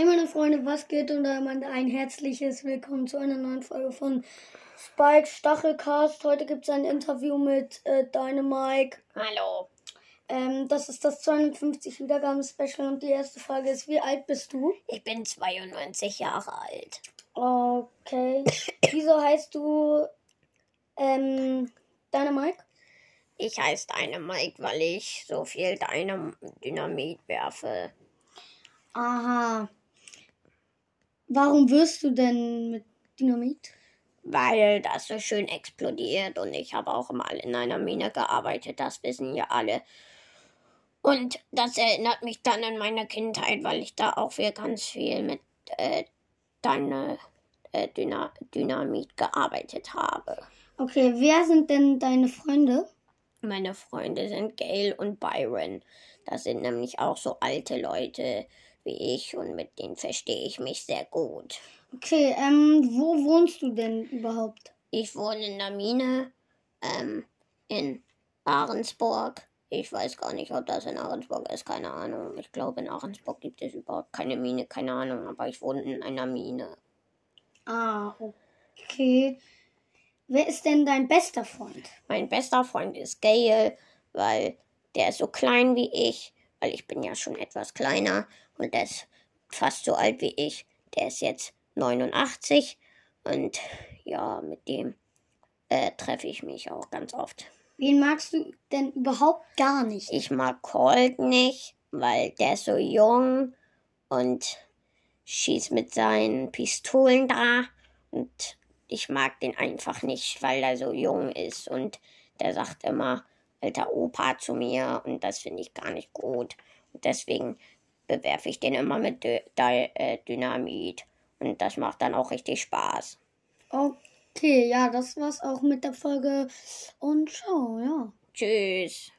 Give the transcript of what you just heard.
Hey meine Freunde, was geht und einmal ein herzliches Willkommen zu einer neuen Folge von Spike Stachelcast. Heute gibt es ein Interview mit äh, Dynamike. Hallo. Ähm, das ist das 250 Wiedergaben-Special und die erste Frage ist, wie alt bist du? Ich bin 92 Jahre alt. Okay. Wieso heißt du ähm, Dynamike? Ich heiße Dynamike, weil ich so viel Dynam Dynamit werfe. Aha. Warum wirst du denn mit Dynamit? Weil das so schön explodiert und ich habe auch mal in einer Mine gearbeitet, das wissen ja alle. Und das erinnert mich dann an meine Kindheit, weil ich da auch wieder ganz viel mit äh, deine, äh, Dyna Dynamit gearbeitet habe. Okay, wer sind denn deine Freunde? Meine Freunde sind Gail und Byron. Das sind nämlich auch so alte Leute wie ich und mit denen verstehe ich mich sehr gut. Okay, ähm, wo wohnst du denn überhaupt? Ich wohne in der Mine, ähm, in Ahrensburg. Ich weiß gar nicht, ob das in Ahrensburg ist, keine Ahnung. Ich glaube, in Ahrensburg gibt es überhaupt keine Mine, keine Ahnung, aber ich wohne in einer Mine. Ah, okay. Wer ist denn dein bester Freund? Mein bester Freund ist Gail, weil der ist so klein wie ich, weil ich bin ja schon etwas kleiner und der ist fast so alt wie ich. Der ist jetzt 89 und ja, mit dem äh, treffe ich mich auch ganz oft. Wen magst du denn überhaupt gar nicht? Ich mag Colt nicht, weil der ist so jung und schießt mit seinen Pistolen da und ich mag den einfach nicht, weil er so jung ist und der sagt immer alter Opa zu mir und das finde ich gar nicht gut. Und deswegen bewerfe ich den immer mit Dü äh, Dynamit und das macht dann auch richtig Spaß. Okay, ja, das war's auch mit der Folge und ciao, ja. Tschüss.